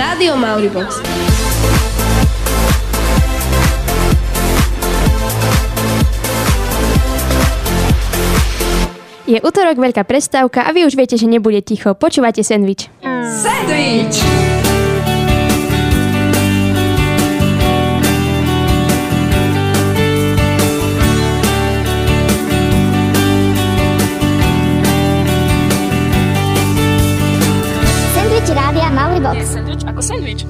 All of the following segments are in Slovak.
Rádio Mauribox. Je útorok, veľká prestávka a vy už viete, že nebude ticho. Počúvate sendvič. Sandwich! Sandwich ako sandwich.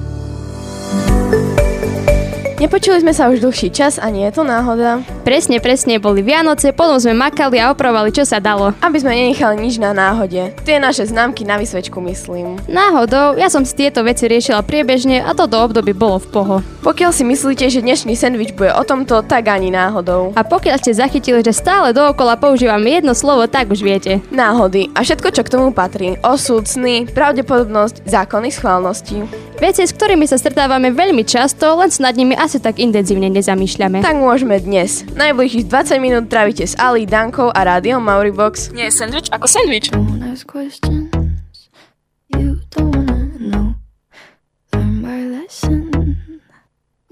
Nepočuli sme sa už dlhší čas a nie je to náhoda. Presne, presne, boli Vianoce, potom sme makali a opravovali, čo sa dalo. Aby sme nenechali nič na náhode. Tie naše známky na vysvečku myslím. Náhodou, ja som si tieto veci riešila priebežne a toto obdobie bolo v poho. Pokiaľ si myslíte, že dnešný sendvič bude o tomto, tak ani náhodou. A pokiaľ ste zachytili, že stále dookola používame jedno slovo, tak už viete. Náhody a všetko, čo k tomu patrí. Osud, sny, pravdepodobnosť, zákony schválnosti. Veci, s ktorými sa stretávame veľmi často, len sa nad nimi asi tak intenzívne nezamýšľame. Tak môžeme dnes. Najbližších 20 minút trávite s Ali, Dankou a rádiom Mauribox. Nie je sandwich ako sandwich. Wanna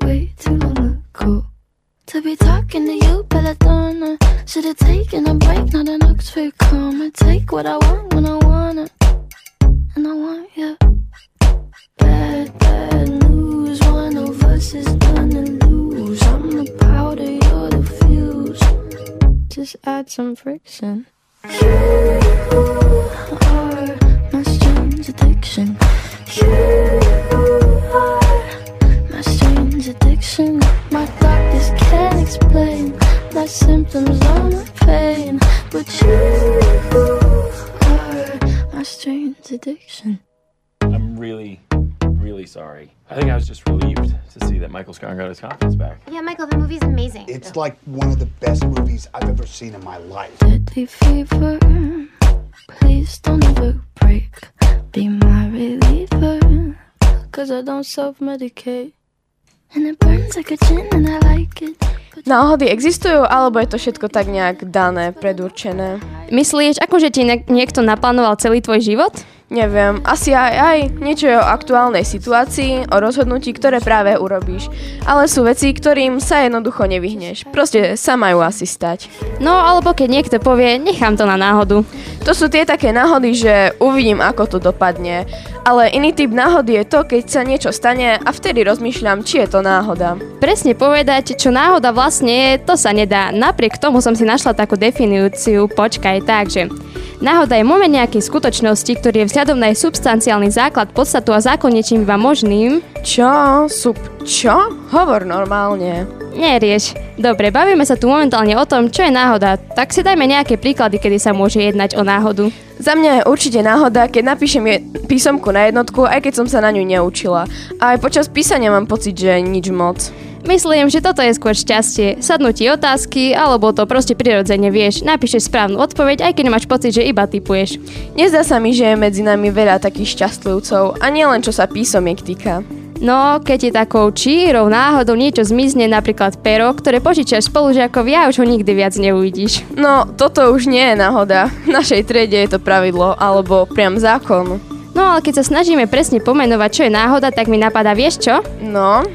way too long ago. To be talking to you, Belladonna. Should've taken a break, not an Oxford comma. Take what I want when I want it, and I want you. Bad, bad news. One of us is gonna lose. I'm the powder, you're the fuse. Just add some friction. You are my strange addiction. You are my strange addiction. My doctors can't explain my symptoms or my pain, but you are my strange addiction. I'm really, really sorry. I think I was just relieved to see that Michael Scott got his confidence back. Yeah, Michael, the movie's amazing. It's like one of the best movies I've ever seen in my life. Deadly fever. Please don't ever break. Be my reliever. Cause I don't self medicate. And it burns like a gin and I like it. Náhody existujú, alebo je to všetko tak nejak dané, predurčené? Myslíš, akože ti niekto naplánoval celý tvoj život? Neviem, asi aj aj. Niečo je o aktuálnej situácii, o rozhodnutí, ktoré práve urobíš. Ale sú veci, ktorým sa jednoducho nevyhneš. Proste sa majú asi stať. No, alebo keď niekto povie, nechám to na náhodu. To sú tie také náhody, že uvidím, ako to dopadne. Ale iný typ náhody je to, keď sa niečo stane a vtedy rozmýšľam, či je to náhoda. Presne povedať, čo náhoda vlastne je, to sa nedá. Napriek tomu som si našla takú definíciu, počkaj, takže. Náhoda je moment nejakej skutočnosti, ktorý je vzhľadom na jej substanciálny základ, podstatu a zákon niečím iba možným. Čo? Sub čo? Hovor normálne. Nerieš. Dobre, bavíme sa tu momentálne o tom, čo je náhoda, tak si dajme nejaké príklady, kedy sa môže jednať o náhodu. Za mňa je určite náhoda, keď napíšem je- písomku na jednotku, aj keď som sa na ňu neučila. A aj počas písania mám pocit, že nič moc. Myslím, že toto je skôr šťastie. Sadnú ti otázky, alebo to proste prirodzene vieš. Napíšeš správnu odpoveď, aj keď máš pocit, že iba typuješ. Nezdá sa mi, že je medzi nami veľa takých šťastlivcov a nielen čo sa písomiek týka. No, keď je takou čírou náhodou niečo zmizne, napríklad pero, ktoré požičiaš spolužiakovi a už ho nikdy viac neuvidíš. No, toto už nie je náhoda. V našej triede je to pravidlo, alebo priam zákon. No ale keď sa snažíme presne pomenovať, čo je náhoda, tak mi napadá, vieš čo? No,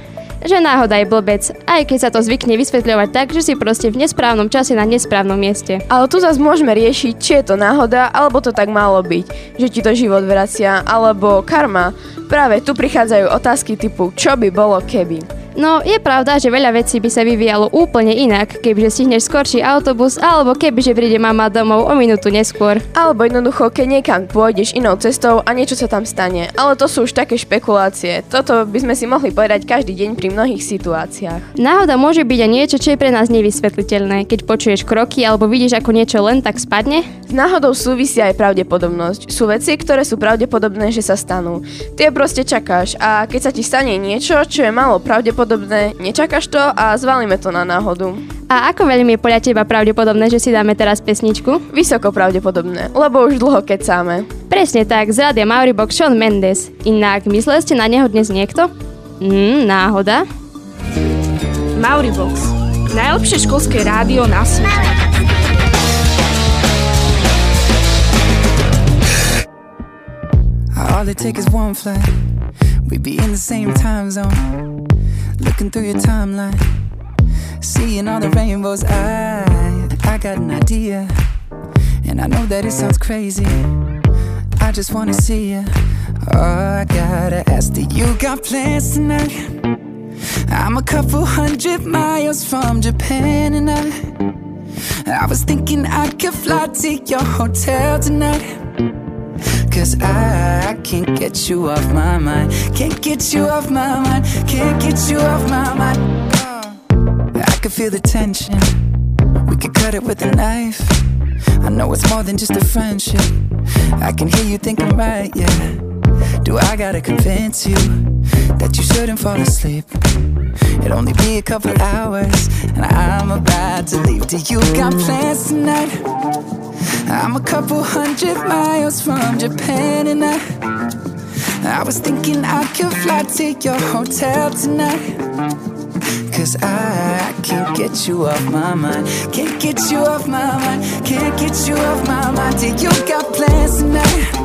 Že náhoda je blbec, aj keď sa to zvykne vysvetľovať tak, že si proste v nesprávnom čase na nesprávnom mieste. ale tu zase môžeme riešiť, či je to náhoda, alebo to tak malo byť, že ti to život vracia, alebo karma. Práve tu prichádzajú otázky typu, čo by bolo keby. No, je pravda, že veľa vecí by sa vyvíjalo úplne inak, kebyže stihneš skorší autobus, alebo kebyže príde mama domov o minútu neskôr. Alebo jednoducho, keď niekam pôjdeš inou cestou a niečo sa tam stane. Ale to sú už také špekulácie. Toto by sme si mohli povedať každý deň pri mnohých situáciách. Náhoda môže byť aj niečo, čo je pre nás nevysvetliteľné, keď počuješ kroky alebo vidíš, ako niečo len tak spadne. S náhodou súvisí aj pravdepodobnosť. Sú veci, ktoré sú pravdepodobné, že sa stanú. Tie proste čakáš a keď sa ti stane niečo, čo je málo pravdepodobné, nečakáš to a zvalíme to na náhodu. A ako veľmi je podľa teba pravdepodobné, že si dáme teraz pesničku? Vysoko pravdepodobné, lebo už dlho kecáme. Presne tak, z rádia Mauribox Sean Mendes. Inak, mysleli ste na neho dnes niekto? Mm, náhoda? Mauribox. Najlepšie školské rádio na svete. All it takes is one flight, we'd be in the same time zone. Looking through your timeline, seeing all the rainbows. I, I got an idea, and I know that it sounds crazy. I just wanna see you. Oh, I gotta ask, do you got plans tonight? I'm a couple hundred miles from Japan, and I. I was thinking I could fly to your hotel tonight. Cause I, can't get you off my mind. Can't get you off my mind. Can't get you off my mind. I can feel the tension. We could cut it with a knife. I know it's more than just a friendship. I can hear you thinking, right, yeah. Do I gotta convince you that you shouldn't fall asleep? It'll only be a couple hours, and I'm about to leave. Do you got plans tonight? I'm a couple hundred miles from Japan, and I, I was thinking I could fly to your hotel tonight. Cause I, can't get you off my mind. Can't get you off my mind. Can't get you off my mind. Do you got plans tonight?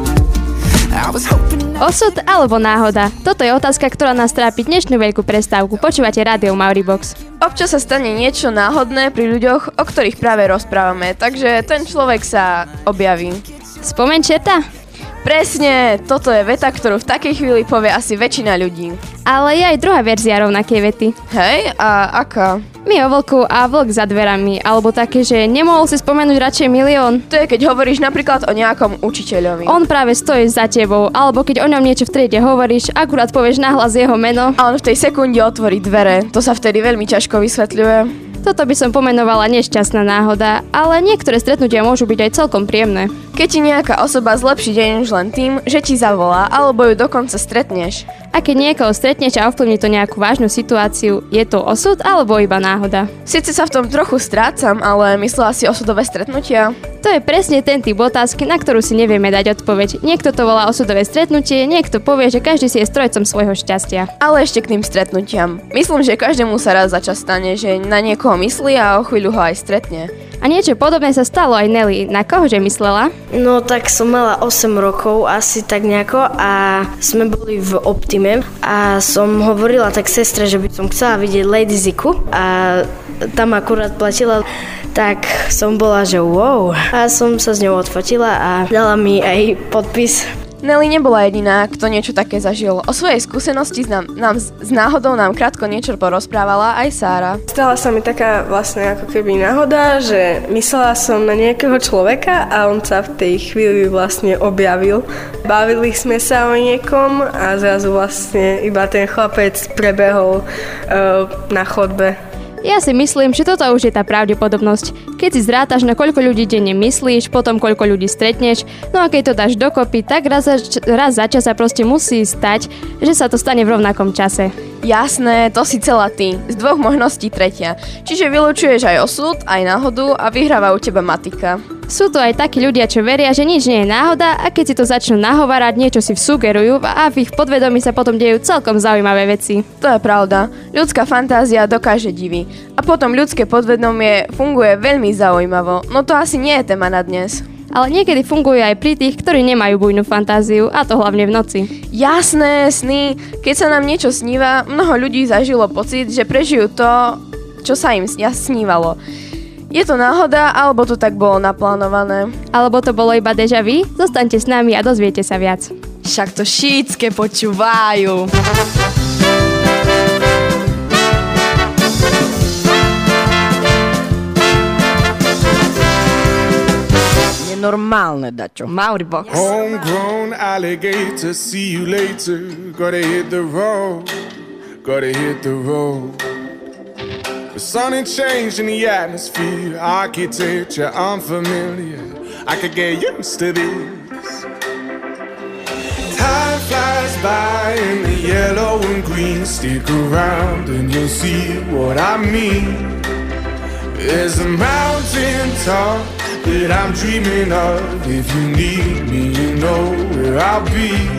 Osud alebo náhoda? Toto je otázka, ktorá nás trápi dnešnú veľkú prestávku. Počúvate rádio Mauribox. Občas sa stane niečo náhodné pri ľuďoch, o ktorých práve rozprávame, takže ten človek sa objaví. Spomeň četa? Presne, toto je veta, ktorú v takej chvíli povie asi väčšina ľudí. Ale je aj druhá verzia rovnakej vety. Hej, a aká? My o vlku a vlk za dverami, alebo také, že nemohol si spomenúť radšej milión. To je, keď hovoríš napríklad o nejakom učiteľovi. On práve stojí za tebou, alebo keď o ňom niečo v triede hovoríš, akurát povieš nahlas jeho meno. A on v tej sekunde otvorí dvere. To sa vtedy veľmi ťažko vysvetľuje. Toto by som pomenovala nešťastná náhoda, ale niektoré stretnutia môžu byť aj celkom príjemné. Keď ti nejaká osoba zlepší deň už len tým, že ti zavolá, alebo ju dokonca stretneš. A keď niekoho stretneš a ovplyvní to nejakú vážnu situáciu, je to osud alebo iba náhoda? Sice sa v tom trochu strácam, ale myslela si osudové stretnutia. To je presne ten typ otázky, na ktorú si nevieme dať odpoveď. Niekto to volá osudové stretnutie, niekto povie, že každý si je strojcom svojho šťastia. Ale ešte k tým stretnutiam. Myslím, že každému sa raz za čas stane, že na niekoho myslí a o chvíľu ho aj stretne. A niečo podobné sa stalo aj Nelly. Na kohože myslela? No tak som mala 8 rokov asi tak nejako a sme boli v Optime a som hovorila tak sestre, že by som chcela vidieť Lady Ziku a tam akurát platila tak som bola, že wow. A som sa s ňou odfotila a dala mi aj podpis. Nelly nebola jediná, kto niečo také zažil. O svojej skúsenosti nám, nám s náhodou nám krátko niečo porozprávala aj Sára. Stala sa mi taká vlastne ako keby náhoda, že myslela som na nejakého človeka a on sa v tej chvíli vlastne objavil. Bavili sme sa o niekom a zrazu vlastne iba ten chlapec prebehol uh, na chodbe. Ja si myslím, že toto už je tá pravdepodobnosť. Keď si zrátaš, na koľko ľudí denne myslíš, potom koľko ľudí stretneš, no a keď to dáš dokopy, tak raz za, raz za čas sa proste musí stať, že sa to stane v rovnakom čase. Jasné, to si celá ty. Z dvoch možností tretia. Čiže vylúčuješ aj osud, aj náhodu a vyhráva u teba matika. Sú tu aj takí ľudia, čo veria, že nič nie je náhoda a keď si to začnú nahovárať, niečo si vsugerujú a v ich podvedomí sa potom dejú celkom zaujímavé veci. To je pravda. Ľudská fantázia dokáže divy. A potom ľudské podvedomie funguje veľmi zaujímavo. No to asi nie je téma na dnes. Ale niekedy fungujú aj pri tých, ktorí nemajú bujnú fantáziu, a to hlavne v noci. Jasné, sny. Keď sa nám niečo sníva, mnoho ľudí zažilo pocit, že prežijú to, čo sa im snívalo. Je to náhoda, alebo to tak bolo naplánované? Alebo to bolo iba deja vu? Zostaňte s nami a dozviete sa viac. Však to šítske počúvajú. Nenormálne, dačo. Mauribox. Homegrown alligator, see you later. Gotta hit the road, gotta hit the road. The sun ain't changing the atmosphere, architecture unfamiliar. I could get used to this. Time flies by in the yellow and green. Stick around and you'll see what I mean. There's a mountain top that I'm dreaming of. If you need me, you know where I'll be.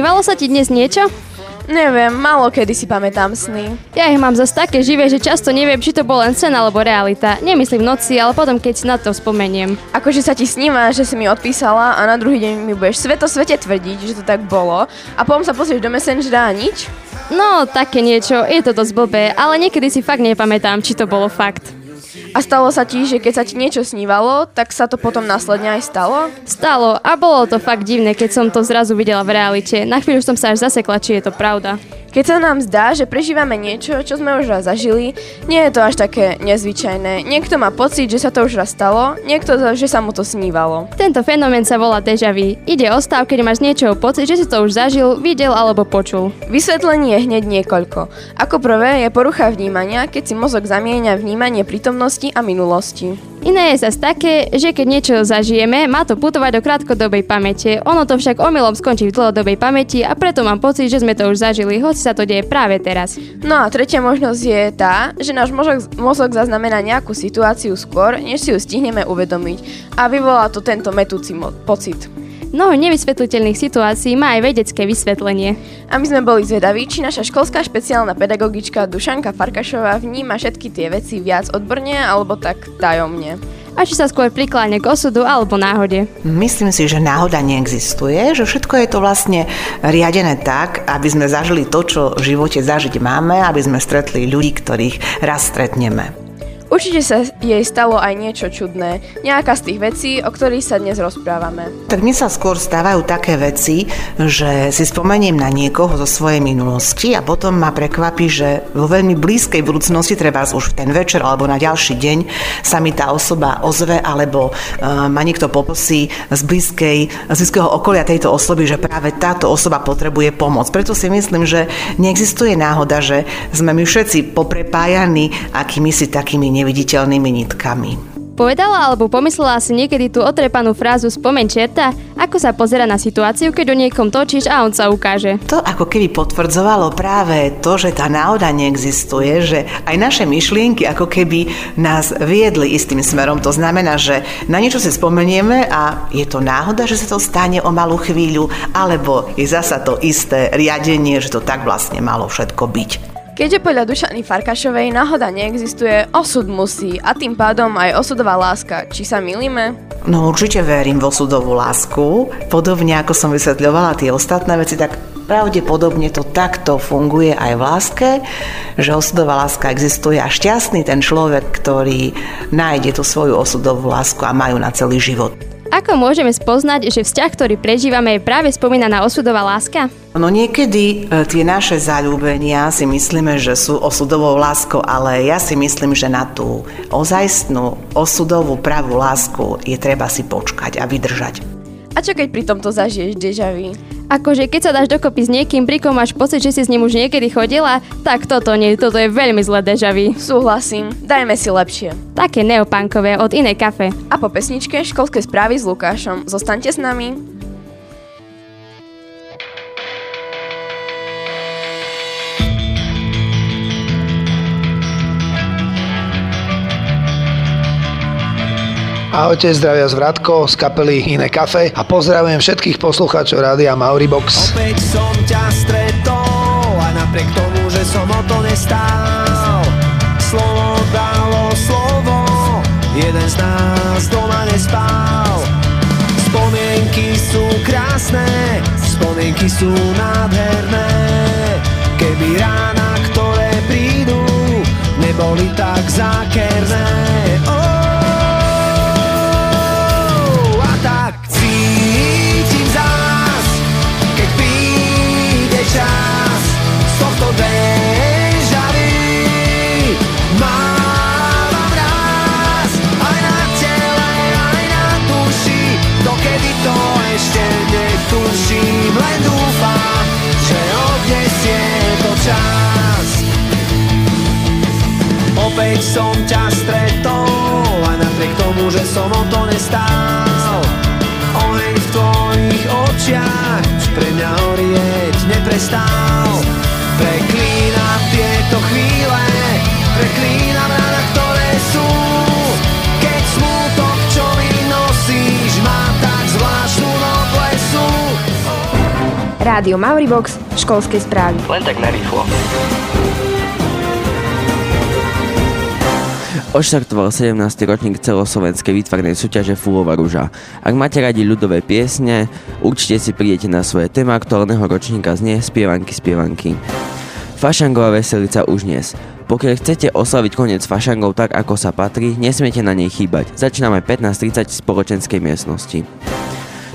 Snívalo sa ti dnes niečo? Neviem, málo kedy si pamätám sny. Ja ich mám zase také živé, že často neviem, či to bol len sen alebo realita. Nemyslím noci, ale potom, keď na to spomeniem. Akože sa ti sníva, že si mi odpísala a na druhý deň mi budeš sveto svete tvrdiť, že to tak bolo a potom sa pozrieš do Messengera a nič? No, také niečo, je to dosť blbé, ale niekedy si fakt nepamätám, či to bolo fakt. A stalo sa ti, že keď sa ti niečo snívalo, tak sa to potom následne aj stalo? Stalo a bolo to fakt divné, keď som to zrazu videla v realite. Na chvíľu som sa až zasekla, či je to pravda. Keď sa nám zdá, že prežívame niečo, čo sme už raz zažili, nie je to až také nezvyčajné. Niekto má pocit, že sa to už raz stalo, niekto, že sa mu to snívalo. Tento fenomén sa volá deja vu. Ide o stav, keď máš niečoho pocit, že si to už zažil, videl alebo počul. Vysvetlenie je hneď niekoľko. Ako prvé je porucha vnímania, keď si mozog zamieňa vnímanie prítomnosti a minulosti. Iné je zase také, že keď niečo zažijeme, má to putovať do krátkodobej pamäte. Ono to však omylom skončí v dlhodobej pamäti a preto mám pocit, že sme to už zažili, hoci sa to deje práve teraz. No a tretia možnosť je tá, že náš mozog, mozog zaznamená nejakú situáciu skôr, než si ju stihneme uvedomiť a vyvolá to tento metúci mo- pocit. Mnoho nevysvetliteľných situácií má aj vedecké vysvetlenie. A my sme boli zvedaví, či naša školská špeciálna pedagogička Dušanka Farkašová vníma všetky tie veci viac odborne alebo tak tajomne. A či sa skôr prikláňa k osudu alebo náhode? Myslím si, že náhoda neexistuje, že všetko je to vlastne riadené tak, aby sme zažili to, čo v živote zažiť máme, aby sme stretli ľudí, ktorých raz stretneme. Určite sa jej stalo aj niečo čudné, nejaká z tých vecí, o ktorých sa dnes rozprávame. Tak mne sa skôr stávajú také veci, že si spomeniem na niekoho zo svojej minulosti a potom ma prekvapí, že vo veľmi blízkej budúcnosti, treba už v ten večer alebo na ďalší deň, sa mi tá osoba ozve alebo uh, ma niekto poposí z, blízkej, z blízkeho okolia tejto osoby, že práve táto osoba potrebuje pomoc. Preto si myslím, že neexistuje náhoda, že sme my všetci poprepájani akými si takými neviditeľnými nitkami. Povedala alebo pomyslela si niekedy tú otrepanú frázu spomeň čerta? Ako sa pozera na situáciu, keď o niekom točíš a on sa ukáže? To ako keby potvrdzovalo práve to, že tá náhoda neexistuje, že aj naše myšlienky ako keby nás viedli istým smerom. To znamená, že na niečo si spomenieme a je to náhoda, že sa to stane o malú chvíľu, alebo je zasa to isté riadenie, že to tak vlastne malo všetko byť. Keďže podľa Dušany Farkašovej náhoda neexistuje, osud musí a tým pádom aj osudová láska. Či sa milíme? No určite verím vo súdovú lásku. Podobne ako som vysvetľovala tie ostatné veci, tak pravdepodobne to takto funguje aj v láske, že osudová láska existuje a šťastný ten človek, ktorý nájde tú svoju osudovú lásku a majú na celý život. Ako môžeme spoznať, že vzťah, ktorý prežívame, je práve spomínaná osudová láska? No niekedy e, tie naše zaľúbenia si myslíme, že sú osudovou láskou, ale ja si myslím, že na tú ozajstnú osudovú pravú lásku je treba si počkať a vydržať. A čo keď pri tomto zažiješ deja vu? Akože keď sa dáš dokopy s niekým, pri kom máš pocit, že si s ním už niekedy chodila, tak toto nie, toto je veľmi zlé deja vu. Súhlasím, dajme si lepšie. Také neopankové od inej kafe. A po pesničke školské správy s Lukášom. Zostaňte s nami. Ahojte, zdravia z Vratko z kapely Iné kafe a pozdravujem všetkých poslucháčov rádia Mauribox. Opäť som ťa stretol a napriek tomu, že som o to nestál Slovo dalo slovo, jeden z nás doma nespal Spomienky sú krásne, spomienky sú nádherné Keby rána, ktoré prídu, neboli tak zákerné oh! Rádio Mauribox, školské správy. Len tak narýchlo. Oštartoval 17. ročník celoslovenskej výtvarnej súťaže Fulova ruža. Ak máte radi ľudové piesne, určite si prídete na svoje téma aktuálneho ročníka znie Spievanky, spievanky. Fašangová veselica už dnes. Pokiaľ chcete oslaviť koniec fašangov tak, ako sa patrí, nesmiete na nej chýbať. Začíname 15.30 v spoločenskej miestnosti.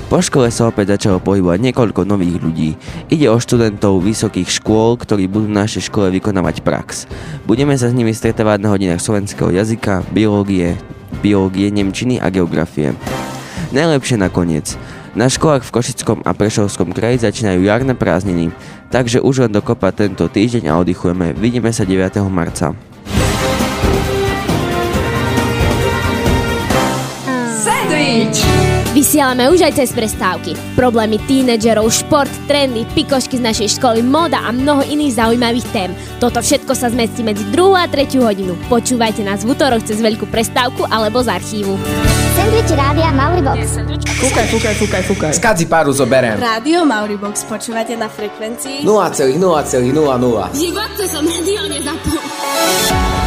Po škole sa opäť začalo pohybovať niekoľko nových ľudí. Ide o študentov vysokých škôl, ktorí budú v našej škole vykonávať prax. Budeme sa s nimi stretávať na hodinách slovenského jazyka, biológie, biológie, nemčiny a geografie. Najlepšie nakoniec. Na školách v Košickom a Prešovskom kraji začínajú jarné prázdniny, takže už len dokopa tento týždeň a oddychujeme. Vidíme sa 9. marca. Sandwich! Vysielame už aj cez prestávky. Problémy tínedžerov, šport, trendy, pikošky z našej školy, moda a mnoho iných zaujímavých tém. Toto všetko sa zmestí medzi 2 a 3 hodinu. Počúvajte nás v útorok cez veľkú prestávku alebo z archívu. Sandwich Rádia Mauribox. Fúkaj, fúkaj, fúkaj, fúkaj. Skadzi páru zoberiem. Rádio Mauribox počúvate na frekvencii 0,0,00. Život to som radio nezapol.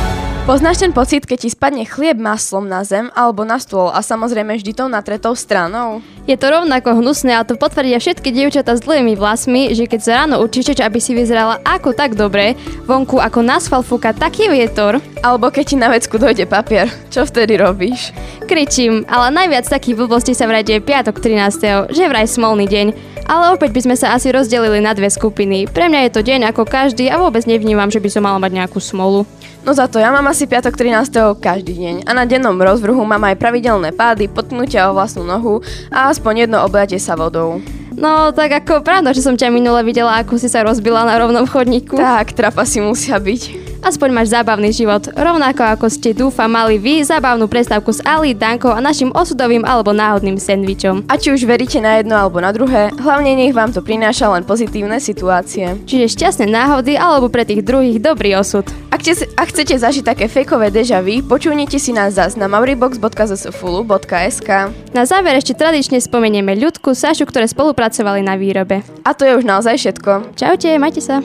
Poznáš ten pocit, keď ti spadne chlieb maslom na zem alebo na stôl a samozrejme vždy tou natretou stranou? Je to rovnako hnusné a to potvrdia všetky dievčatá s dlhými vlasmi, že keď sa ráno určíte, aby si vyzerala ako tak dobre, vonku ako na fúka taký vietor. Alebo keď ti na vecku dojde papier, čo vtedy robíš? Kričím, ale najviac takých blbostí sa vraj deje piatok 13. že vraj smolný deň. Ale opäť by sme sa asi rozdelili na dve skupiny. Pre mňa je to deň ako každý a vôbec nevnímam, že by som mala mať nejakú smolu. No za to ja mám asi piatok 13. každý deň a na dennom rozvrhu mám aj pravidelné pády, potknutia o vlastnú nohu a aspoň jedno obletie sa vodou. No, tak ako pravda, že som ťa minule videla, ako si sa rozbila na rovnom chodníku. Tak, trapa si musia byť. Aspoň máš zábavný život. Rovnako ako ste dúfam mali vy zábavnú prestávku s Ali, Dankou a našim osudovým alebo náhodným sendvičom. A či už veríte na jedno alebo na druhé, hlavne nech vám to prináša len pozitívne situácie. Čiže šťastné náhody alebo pre tých druhých dobrý osud. Ak, te, ak chcete zažiť také fejkové deja vu, počúvnite si nás zas na mauribox.zsfulu.sk Na záver ešte tradične spomenieme ľudku, Sašu, ktoré spolupracovali na výrobe. A to je už naozaj všetko. Čaute, majte sa.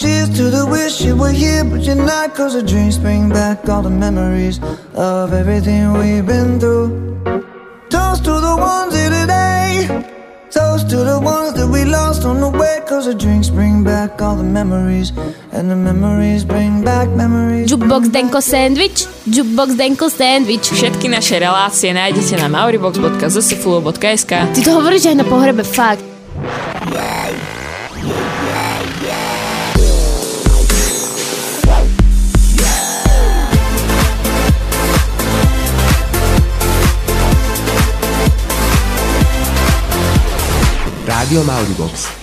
Cheers to the wish you were here, but you're not. Cause the dreams bring back all the memories of everything we've been through. Toast to the ones here today. Toast to the ones that we lost on the way. Cause the drinks bring back all the memories. And the memories bring back memories. Jukebox Denko Sandwich, Jukebox Denko Sandwich. Všetky naše relácie nájdete na mauribox.zsfulu.sk Ty to hovoríš aj na pohrebe, fakt. Rádio Mauribox.